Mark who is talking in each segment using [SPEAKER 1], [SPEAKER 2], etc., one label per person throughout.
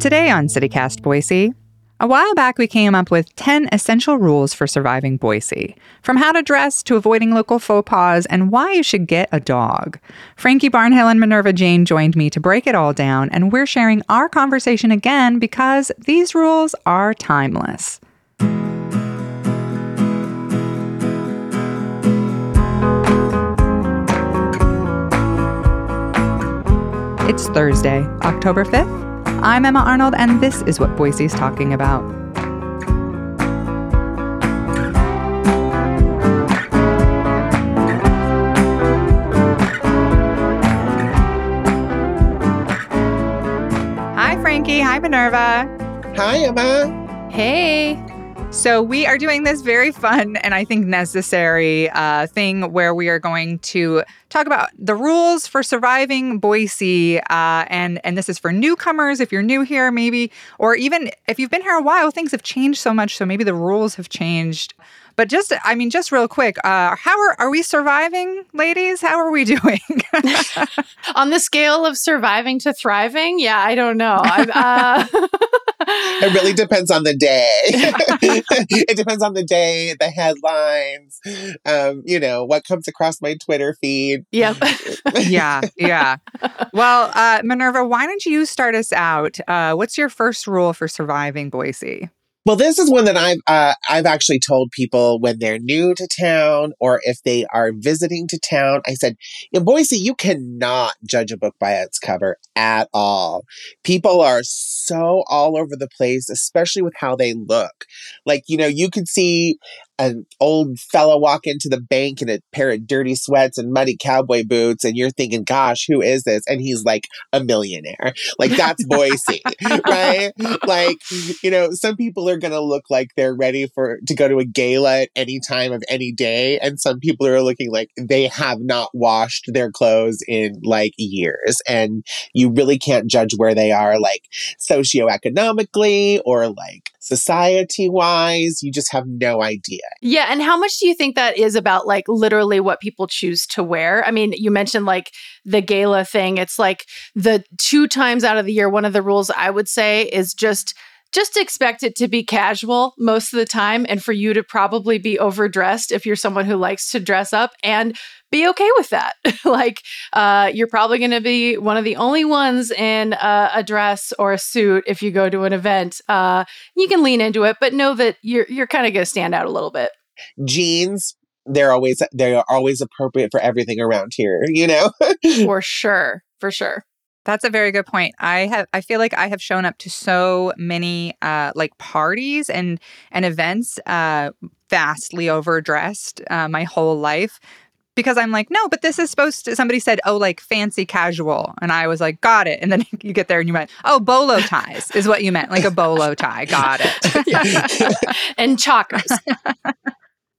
[SPEAKER 1] Today on CityCast Boise, a while back we came up with 10 essential rules for surviving Boise, from how to dress to avoiding local faux pas and why you should get a dog. Frankie Barnhill and Minerva Jayne joined me to break it all down, and we're sharing our conversation again because these rules are timeless. It's Thursday, October 5th. I'm Emma Arnold, and this is what Boise's talking about. Hi, Frankie. Hi, Minerva.
[SPEAKER 2] Hi, Emma.
[SPEAKER 3] Hey.
[SPEAKER 1] So, we are doing this very fun and I think necessary uh, thing where we are going to talk about the rules for surviving Boise. Uh, and, and this is for newcomers, if you're new here, maybe, or even if you've been here a while, things have changed so much. So, maybe the rules have changed. But just, I mean, just real quick, uh, how are, are we surviving, ladies? How are we doing?
[SPEAKER 3] On the scale of surviving to thriving? Yeah, I don't know.
[SPEAKER 2] It really depends on the day. it depends on the day, the headlines, um, you know, what comes across my Twitter feed.
[SPEAKER 3] Yep.
[SPEAKER 1] yeah, yeah. Well, uh, Minerva, why don't you start us out? Uh, what's your first rule for surviving Boise?
[SPEAKER 2] Well, this is one that I've uh, I've actually told people when they're new to town or if they are visiting to town. I said, in Boise, you cannot judge a book by its cover at all. People are so all over the place, especially with how they look. Like you know, you could see an old fellow walk into the bank in a pair of dirty sweats and muddy cowboy boots, and you're thinking, gosh, who is this? And he's like a millionaire. Like that's Boise, right? Like, you know, some people are gonna look like they're ready for to go to a gala at any time of any day, and some people are looking like they have not washed their clothes in like years. And you really can't judge where they are like socioeconomically or like society wise. You just have no idea.
[SPEAKER 3] Yeah. And how much do you think that is about like literally what people choose to wear? I mean, you mentioned like the gala thing. It's like the two times out of the year, one of the rules I would say is just just expect it to be casual most of the time and for you to probably be overdressed if you're someone who likes to dress up and be okay with that. like, uh, you're probably going to be one of the only ones in uh, a dress or a suit if you go to an event. Uh, you can lean into it, but know that you're you're kind of going to stand out a little bit.
[SPEAKER 2] Jeans, they're always they're always appropriate for everything around here. You know,
[SPEAKER 3] for sure, for sure.
[SPEAKER 1] That's a very good point. I have I feel like I have shown up to so many uh like parties and and events uh vastly overdressed uh, my whole life because I'm like, no, but this is supposed to. Somebody said, oh, like fancy casual, and I was like, got it. And then you get there and you meant, oh, bolo ties is what you meant, like a bolo tie. Got
[SPEAKER 3] it. and chakras.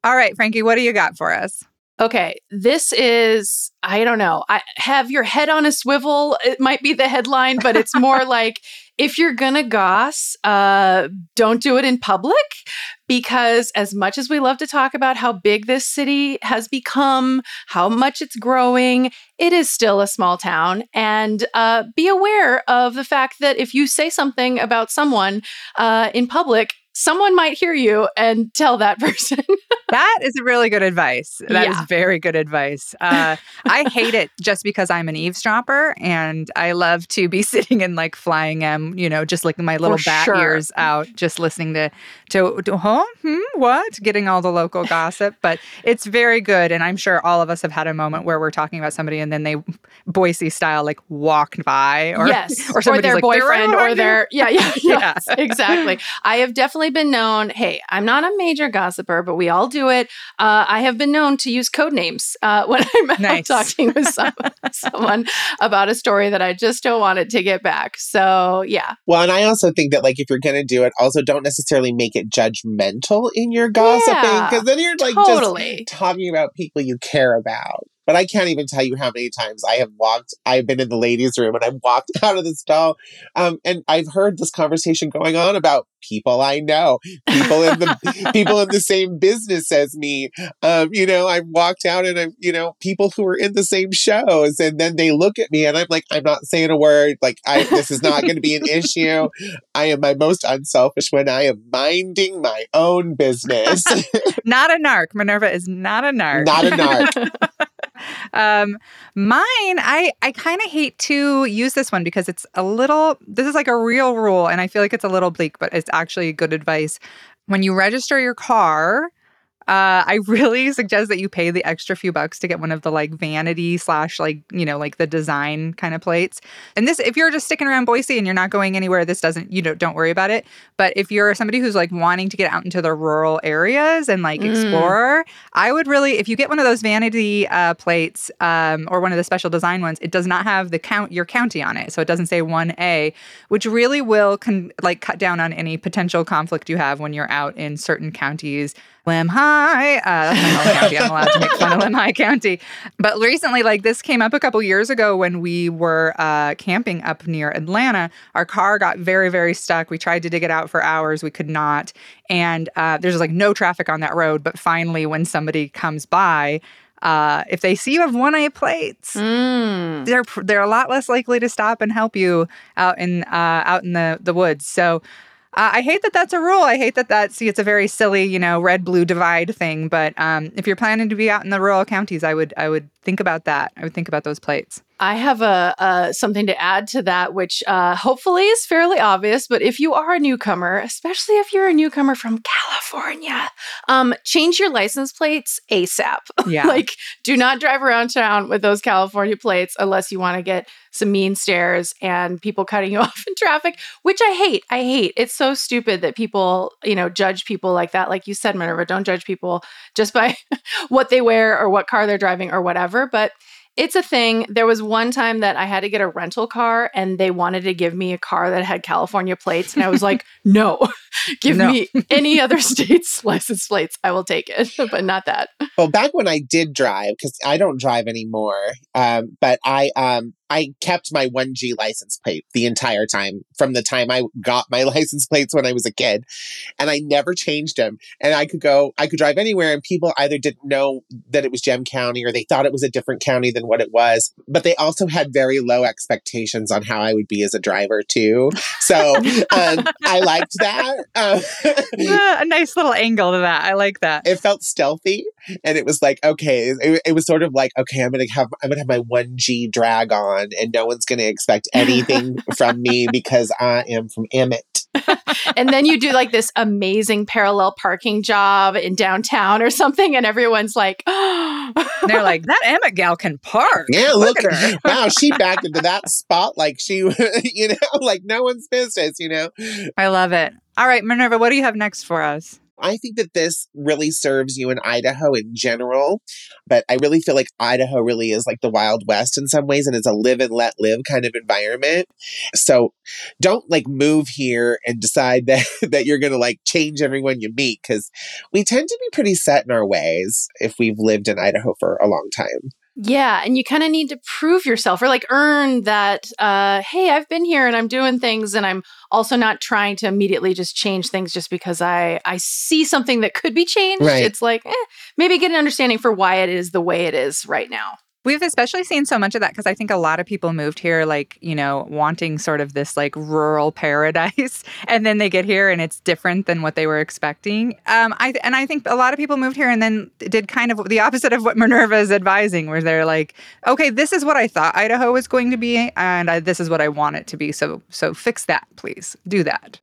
[SPEAKER 1] All right, Frankie, what do you got for us?
[SPEAKER 3] Okay, this is, I don't know, I have your head on a swivel. It might be the headline, but it's more like if you're gonna goss, uh, don't do it in public because as much as we love to talk about how big this city has become, how much it's growing, it is still a small town. And uh, be aware of the fact that if you say something about someone uh, in public, someone might hear you and tell that person.
[SPEAKER 1] that is really good advice. That yeah. is very good advice. Uh, I hate it just because I'm an eavesdropper and I love to be sitting in like flying M, you know, just like my little For bat sure. ears out, just listening to, to, to huh? Hmm? What? Getting all the local gossip. But it's very good. And I'm sure all of us have had a moment where we're talking about somebody and then they Boise style like walked by or,
[SPEAKER 3] yes. or, or their like, boyfriend or their, yeah, yeah, yeah, yeah. exactly. I have definitely been known, hey, I'm not a major gossiper, but we all do it. Uh, I have been known to use code names uh, when I'm nice. talking with someone, someone about a story that I just don't want it to get back. So, yeah.
[SPEAKER 2] Well, and I also think that, like, if you're going to do it, also don't necessarily make it judgmental in your gossiping because yeah, then you're like totally. just talking about people you care about But I can't even tell you how many times I have walked, I've been in the ladies' room and I've walked out of the stall. Um, and I've heard this conversation going on about people I know, people in the people in the same business as me. Um, you know, I've walked out and I'm, you know, people who are in the same shows, and then they look at me and I'm like, I'm not saying a word. Like, I this is not going to be an issue. I am my most unselfish when I am minding my own business.
[SPEAKER 1] not a narc. Minerva is not a narc.
[SPEAKER 2] Not a narc.
[SPEAKER 1] Um, mine, I I kind of hate to use this one because it's a little. This is like a real rule, and I feel like it's a little bleak, but it's actually good advice. When you register your car, uh, I really suggest that you pay the extra few bucks to get one of the like vanity slash like you know like the design kind of plates. And this, if you're just sticking around Boise and you're not going anywhere, this doesn't you know don't worry about it. But if you're somebody who's like wanting to get out into the rural areas and like mm. explore, I would really if you get one of those vanity uh, plates um, or one of the special design ones, it does not have the count your county on it, so it doesn't say one A, which really will con- like cut down on any potential conflict you have when you're out in certain counties Lemhi. Uh, that's my home county. I'm allowed to make fun of Lemhi County. But recently, like this came up a couple years ago when we were uh, camping up near Atlanta. Our car got very, very stuck. We tried to dig it out for hours. We could not. And uh, there's like no traffic on that road. But finally, when somebody comes by, uh, if they see you have one A plates, mm. they're they're a lot less likely to stop and help you out in uh, out in the the woods. So uh, I hate that that's a rule. I hate that that's, see, it's a very silly, you know, red blue divide thing. But um, if you're planning to be out in the rural counties, I would, I would think about that. I would think about those plates.
[SPEAKER 3] I have a, something to add to that, which uh, hopefully is fairly obvious. But if you are a newcomer, especially if you're a newcomer from California, um, change your license plates ASAP. Yeah, like do not drive around town with those California plates unless you want to get some mean stares and people cutting you off in traffic, which I hate. I hate. It's so stupid that people, you know, judge people like that. Like you said, Minerva, don't judge people just by what they wear or what car they're driving or whatever. But it's a thing. There was one time that I had to get a rental car and they wanted to give me a car that had California plates. And I was like, no, give no. me any other state's license plates. I will take it, but not that.
[SPEAKER 2] Well, back when I did drive, because I don't drive anymore, um, but I um, I kept my 1G license plate the entire time from the time I got my license plates when I was a kid. And I never changed them. And I could go, I could drive anywhere and people either didn't know that it was Gem County or they thought it was a different county than what it was. But they also had very low expectations on how I would be as a driver too. So um, I liked that. Uh,
[SPEAKER 1] a nice little angle to that. I like that.
[SPEAKER 2] It felt stealthy. And it was like, okay, it, it was sort of like, okay, I'm going to have, I'm going to have my 1G drag on on and no one's going to expect anything from me because I am from Emmett.
[SPEAKER 3] and then you do like this amazing parallel parking job in downtown or something, and everyone's like,
[SPEAKER 1] they're like, that Emmett gal can park.
[SPEAKER 2] Yeah, look, look at her. wow, she backed into that spot like she, you know, like no one's business, you know?
[SPEAKER 1] I love it. All right, Minerva, what do you have next for us?
[SPEAKER 2] I think that this really serves you in Idaho in general, but I really feel like Idaho really is like the Wild West in some ways, and it's a live and let live kind of environment. So don't like move here and decide that, that you're going to like change everyone you meet because we tend to be pretty set in our ways if we've lived in Idaho for a long time.
[SPEAKER 3] Yeah, and you kind of need to prove yourself or like earn that uh hey, I've been here and I'm doing things and I'm also not trying to immediately just change things just because I I see something that could be changed. Right. It's like, eh, maybe get an understanding for why it is the way it is right now.
[SPEAKER 1] We've especially seen so much of that because I think a lot of people moved here, like, you know, wanting sort of this like rural paradise. And then they get here and it's different than what they were expecting. Um, I, and I think a lot of people moved here and then did kind of the opposite of what Minerva is advising, where they're like, okay, this is what I thought Idaho was going to be, and I, this is what I want it to be. So, so fix that, please. Do that.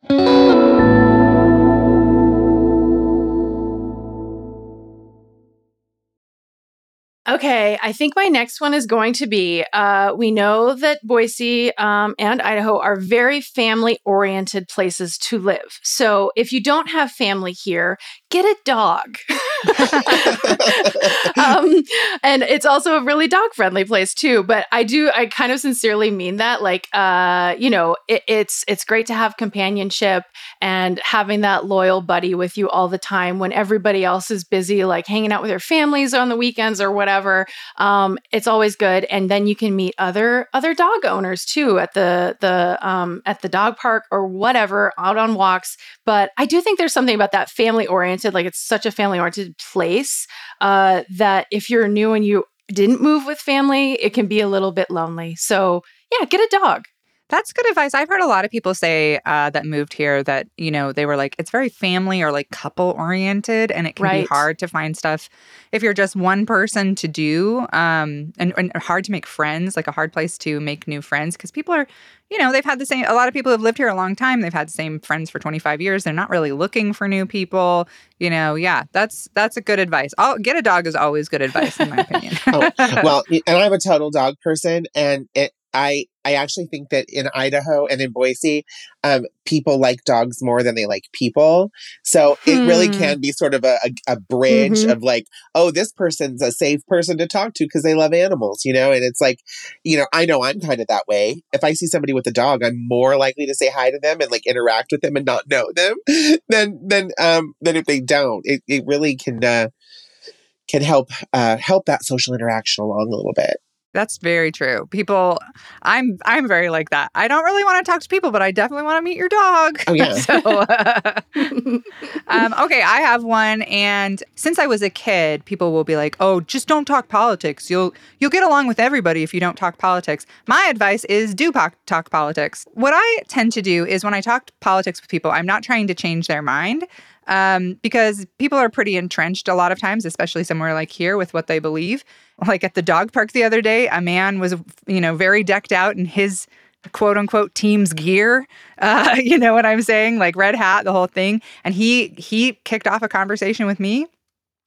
[SPEAKER 3] Okay, I think my next one is going to be uh, we know that Boise um, and Idaho are very family oriented places to live. So if you don't have family here, get a dog. um, and it's also a really dog friendly place too. But I do, I kind of sincerely mean that. Like, uh, you know, it, it's it's great to have companionship and having that loyal buddy with you all the time when everybody else is busy, like hanging out with their families on the weekends or whatever. Um, it's always good, and then you can meet other other dog owners too at the the um, at the dog park or whatever out on walks. But I do think there's something about that family oriented, like it's such a family oriented place uh, that if you're new and you didn't move with family, it can be a little bit lonely. So, yeah, get a dog.
[SPEAKER 1] That's good advice. I've heard a lot of people say uh, that moved here that, you know, they were like, it's very family or like couple oriented and it can right. be hard to find stuff if you're just one person to do um, and, and hard to make friends, like a hard place to make new friends because people are, you know, they've had the same, a lot of people have lived here a long time. They've had the same friends for 25 years. They're not really looking for new people. You know, yeah, that's, that's a good advice. I'll get a dog is always good advice in my opinion. oh,
[SPEAKER 2] well, and I'm a total dog person and it, I I actually think that in Idaho and in Boise, um, people like dogs more than they like people. So hmm. it really hmm. can be sort of a, a, a bridge mm-hmm. of like, oh, this person's a safe person to talk to because they love animals, you know? And it's like, you know, I know I'm kind of that way. If I see somebody with a dog, I'm more likely to say hi to them and like interact with them and not know them than than um than if they don't. It it really can uh can help uh help that social interaction along a little bit.
[SPEAKER 1] That's very true. People, I'm I'm very like that. I don't really want to talk to people, but I definitely want to meet your dog.
[SPEAKER 2] Oh yeah.
[SPEAKER 1] so, uh, um, okay, I have one, and since I was a kid, people will be like, "Oh, just don't talk politics. You'll you'll get along with everybody if you don't talk politics." My advice is do po- talk politics. What I tend to do is when I talk politics with people, I'm not trying to change their mind um, because people are pretty entrenched a lot of times, especially somewhere like here with what they believe. Like at the dog park the other day, a man was, you know, very decked out in his quote unquote team's gear. Uh, you know what I'm saying? Like red hat, the whole thing. And he he kicked off a conversation with me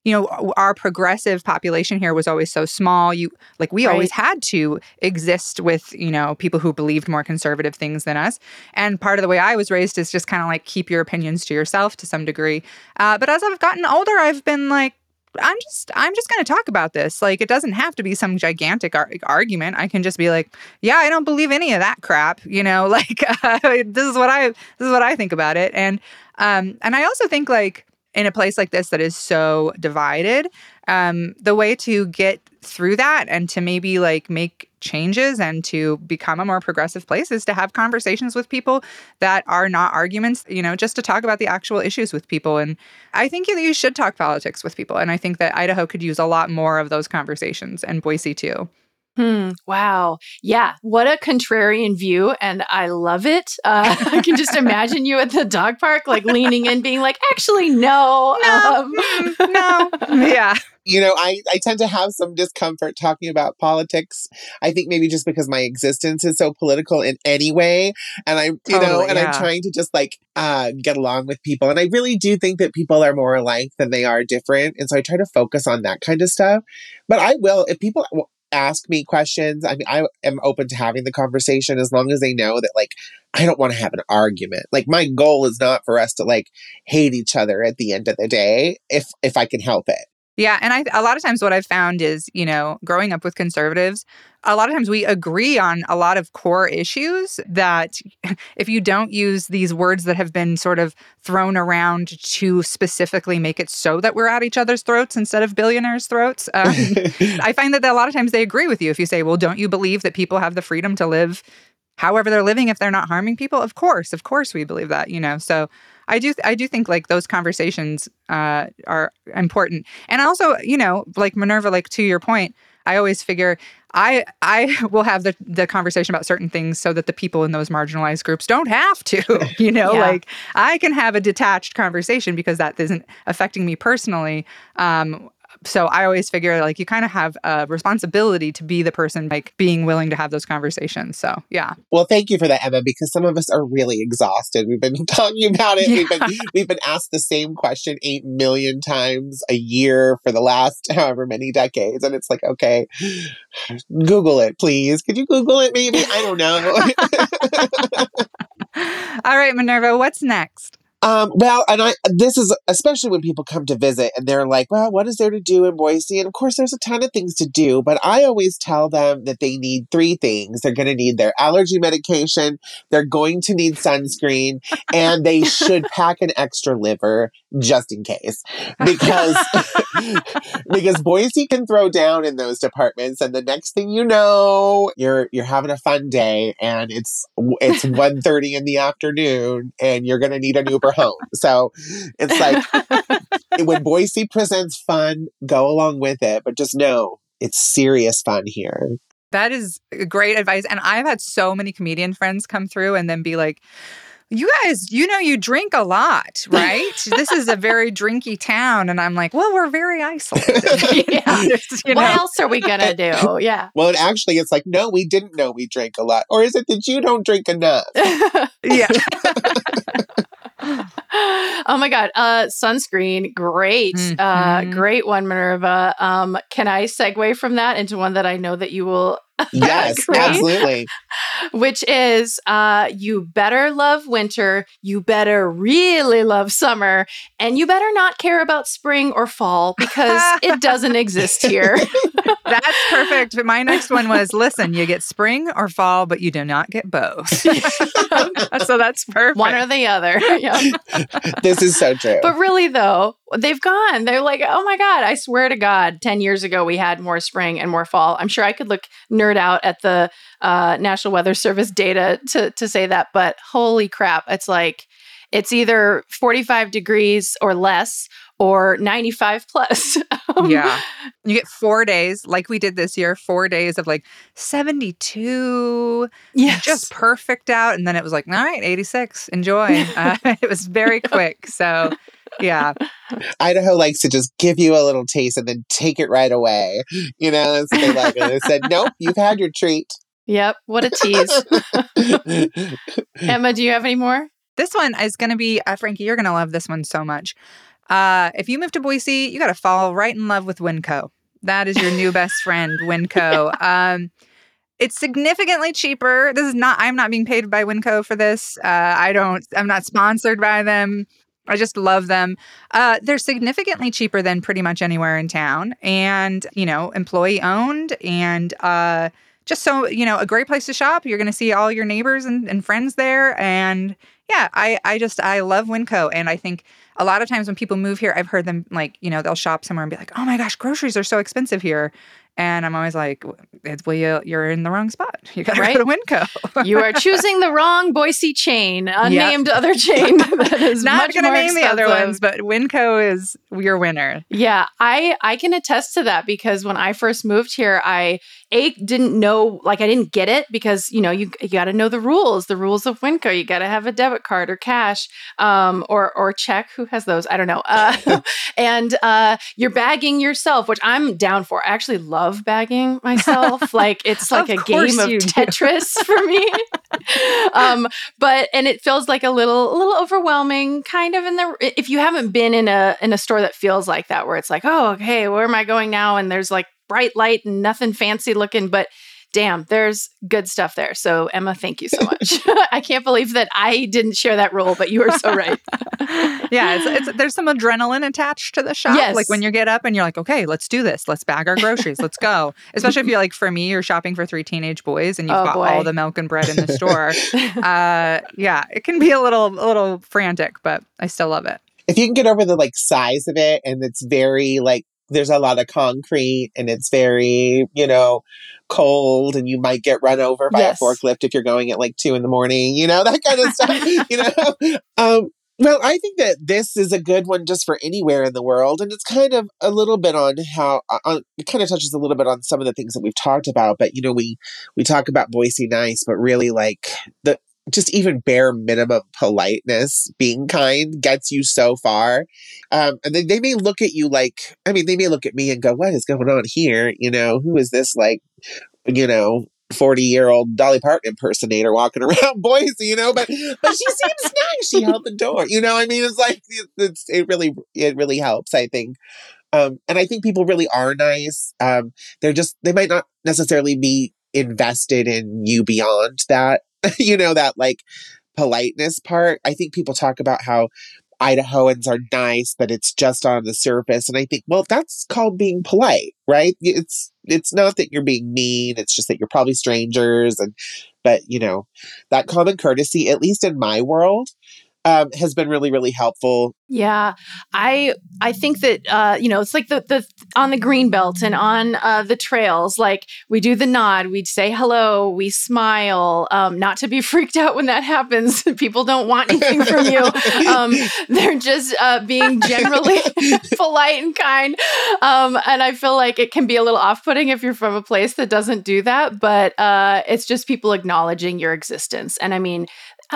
[SPEAKER 1] you know our progressive population here was always so small you like we right. always had to exist with you know people who believed more conservative things than us. And part of the way i was raised is just kind of like keep your opinions to yourself to some degree. Uh, but as i've gotten older i've been like i'm just i'm just going to talk about this. Like it doesn't have to be some gigantic ar- argument. I can just be like yeah i don't believe any of that crap you know? Like uh, this is what i this is what i think about it. And um and i also think like in a place like this that is so divided, um, the way to get through that and to maybe like make changes and to become a more progressive place is to have conversations with people that are not arguments, you know, just to talk about the actual issues with people. And I think that you should talk politics with people. And I think that Idaho could use a lot more of those conversations and Boise too.
[SPEAKER 3] Hmm. Wow. Yeah. What a contrarian view. And I love it. Uh, I can just imagine you at the dog park, like leaning in, being like, actually, no.
[SPEAKER 1] No. Um. Mm, no. Yeah.
[SPEAKER 2] You know, I, I tend to have some discomfort talking about politics. I think maybe just because my existence is so political in any way. And I'm, you totally, know, and yeah. I'm trying to just like uh, get along with people. And I really do think that people are more alike than they are different. And so I try to focus on that kind of stuff. But I will, if people, ask me questions. I mean, I am open to having the conversation as long as they know that, like, I don't want to have an argument. Like, my goal is not for us to like hate each other at the end of the day, if if I can help it.
[SPEAKER 1] Yeah, and I a lot of times what I've found is, you know, growing up with conservatives, a lot of times we agree on a lot of core issues that if you don't use these words that have been sort of thrown around to specifically make it so that we're at each other's throats instead of billionaires' throats, um, I find that a lot of times they agree with you. If you say, well, don't you believe that people have the freedom to live however they're living if they're not harming people? Of course, of course we believe that, you know. So I do I do think like those conversations uh, are important. And also, you know, like Minerva, like to your point, I always figure I I will have the the conversation about certain things so that the people in those marginalized groups don't have to. You know, yeah. like I can have a detached conversation because that isn't affecting me personally. Um, so I always figure like you kind of have a responsibility to be the person like being willing to have those conversations. So yeah.
[SPEAKER 2] Well, thank you for that, Emma, because some of us are really exhausted. We've been talking about it. Yeah. We've been we've been asked the same question eight million times a year for the last however many decades. And it's like, okay, Google it, please. Could you Google it maybe? I don't know.
[SPEAKER 1] All right, Minerva, what's next?
[SPEAKER 2] Um, well, and I this is especially when people come to visit and they're like, "Well, what is there to do in Boise?" And of course, there's a ton of things to do, but I always tell them that they need three things. They're going to need their allergy medication, they're going to need sunscreen, and they should pack an extra liver just in case, because because Boise can throw down in those departments, and the next thing you know, you're you're having a fun day, and it's it's 1.30 in the afternoon, and you're going to need an Uber home. So it's like when Boise presents fun, go along with it, but just know it's serious fun here.
[SPEAKER 1] That is great advice. And I've had so many comedian friends come through and then be like, you guys, you know, you drink a lot, right? this is a very drinky town. And I'm like, well, we're very isolated.
[SPEAKER 3] yeah. you know? What else are we going to do? Yeah.
[SPEAKER 2] Well, actually, it's like, no, we didn't know we drank a lot. Or is it that you don't drink enough?
[SPEAKER 1] yeah
[SPEAKER 3] oh my god. Uh sunscreen. Great. Uh, mm-hmm. uh great one minerva. Um can i segue from that into one that i know that you will
[SPEAKER 2] yes absolutely.
[SPEAKER 3] Which is uh, you better love winter, you better really love summer, and you better not care about spring or fall because it doesn't exist here.
[SPEAKER 1] That's perfect. My next one was listen, you get spring or fall, but you do not get both. so that's perfect.
[SPEAKER 3] One or the other. Yeah.
[SPEAKER 2] This is so true.
[SPEAKER 3] But really, though, they've gone. They're like, oh my God, I swear to God, 10 years ago, we had more spring and more fall. I'm sure I could look nerd out at the uh, National Weather Service data to, to say that, but holy crap, it's like, it's either 45 degrees or less or 95 plus.
[SPEAKER 1] um, yeah. You get four days, like we did this year, four days of like 72.
[SPEAKER 3] Yes.
[SPEAKER 1] Just perfect out. And then it was like, all right, 86. Enjoy. Uh, it was very quick. So yeah.
[SPEAKER 2] Idaho likes to just give you a little taste and then take it right away. You know, that's what they like. They said, nope, you've had your treat.
[SPEAKER 3] Yep. What a tease. Emma, do you have any more?
[SPEAKER 1] This one is going to be, uh, Frankie, you're going to love this one so much. Uh, if you move to Boise, you got to fall right in love with Winco. That is your new best friend, Winco. Um, it's significantly cheaper. This is not, I'm not being paid by Winco for this. Uh, I don't, I'm not sponsored by them. I just love them. Uh, they're significantly cheaper than pretty much anywhere in town, and you know, employee owned, and uh, just so you know, a great place to shop. You're going to see all your neighbors and, and friends there, and yeah, I I just I love Winco, and I think a lot of times when people move here, I've heard them like you know they'll shop somewhere and be like, oh my gosh, groceries are so expensive here, and I'm always like, it's well, you, you're in the wrong spot. You got to right? go to Winco.
[SPEAKER 3] you are choosing the wrong Boise chain, unnamed yep. other chain that is
[SPEAKER 1] not
[SPEAKER 3] going to
[SPEAKER 1] name
[SPEAKER 3] expensive.
[SPEAKER 1] the other ones, but Winco is your winner.
[SPEAKER 3] Yeah, I I can attest to that because when I first moved here, I a didn't know like I didn't get it because you know you you got to know the rules, the rules of Winco. You got to have a debit card or cash, um, or or check. Who has those? I don't know. Uh, and uh, you're bagging yourself, which I'm down for. I actually love bagging myself. like it's like a game of Tetris for me. um, but and it feels like a little a little overwhelming, kind of in the if you haven't been in a in a store that feels like that, where it's like, oh, okay, where am I going now? And there's like bright light and nothing fancy looking, but damn, there's good stuff there. So, Emma, thank you so much. I can't believe that I didn't share that rule, but you are so right.
[SPEAKER 1] yeah, it's, it's, there's some adrenaline attached to the shop.
[SPEAKER 3] Yes.
[SPEAKER 1] Like when you get up and you're like, okay, let's do this. Let's bag our groceries. let's go. Especially if you're like, for me, you're shopping for three teenage boys and you've oh, got boy. all the milk and bread in the store. uh, yeah, it can be a little, a little frantic, but I still love it
[SPEAKER 2] if you can get over the like size of it and it's very like there's a lot of concrete and it's very, you know, cold and you might get run over by yes. a forklift if you're going at like two in the morning, you know, that kind of stuff, you know. Um, well, I think that this is a good one just for anywhere in the world. And it's kind of a little bit on how, uh, on, it kind of touches a little bit on some of the things that we've talked about. But, you know, we, we talk about Boise nice, but really like the, just even bare minimum politeness, being kind gets you so far. Um, and they, they may look at you like, I mean, they may look at me and go, what is going on here? You know, who is this like, you know, 40 year old Dolly Parton impersonator walking around Boise, you know, but, but she seems nice. She held the door, you know, I mean, it's like, it's, it really, it really helps, I think. Um, and I think people really are nice. Um, they're just, they might not necessarily be invested in you beyond that you know, that like politeness part. I think people talk about how Idahoans are nice, but it's just on the surface. And I think, well, that's called being polite, right? It's it's not that you're being mean. It's just that you're probably strangers, and but you know that common courtesy, at least in my world, um, has been really really helpful
[SPEAKER 3] yeah, I I think that uh, you know it's like the the on the green belt and on uh, the trails. Like we do the nod, we say hello, we smile. Um, not to be freaked out when that happens. People don't want anything from you. Um, they're just uh, being generally polite and kind. Um, and I feel like it can be a little off putting if you're from a place that doesn't do that. But uh, it's just people acknowledging your existence. And I mean,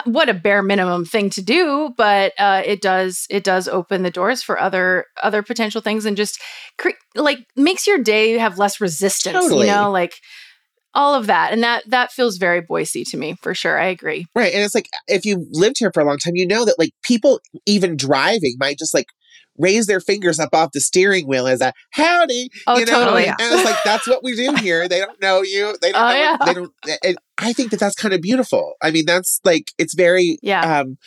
[SPEAKER 3] what a bare minimum thing to do, but uh, it does it does open the doors for other other potential things and just cre- like makes your day have less resistance. Totally. You know, like all of that and that that feels very boise to me for sure i agree
[SPEAKER 2] right and it's like if you lived here for a long time you know that like people even driving might just like raise their fingers up off the steering wheel as a howdy.
[SPEAKER 3] Oh,
[SPEAKER 2] you know?
[SPEAKER 3] totally.
[SPEAKER 2] And it's like that's what we do here. They don't know you. They don't. Oh, know yeah. What, they don't. And I think that that's kind of beautiful. I mean, that's like it's very.
[SPEAKER 3] Yeah.
[SPEAKER 2] Um,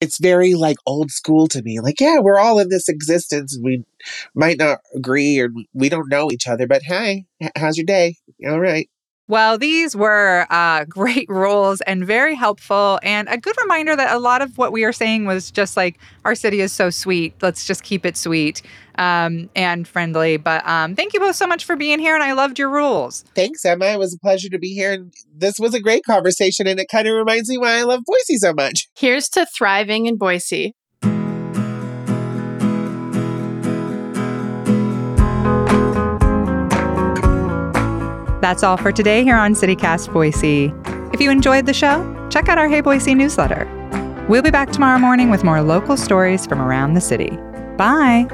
[SPEAKER 2] it's very like old school to me. Like, yeah, we're all in this existence. We might not agree or we don't know each other, but hey, how's your day? All right.
[SPEAKER 1] Well, these were uh, great rules and very helpful, and a good reminder that a lot of what we are saying was just like our city is so sweet. Let's just keep it sweet um, and friendly. But um, thank you both so much for being here, and I loved your rules.
[SPEAKER 2] Thanks, Emma. It was a pleasure to be here, and this was a great conversation, and it kind of reminds me why I love Boise so much.
[SPEAKER 3] Here's to thriving in Boise.
[SPEAKER 1] That's all for today here on CityCast Boise. If you enjoyed the show, check out our Hey Boise newsletter. We'll be back tomorrow morning with more local stories from around the city. Bye.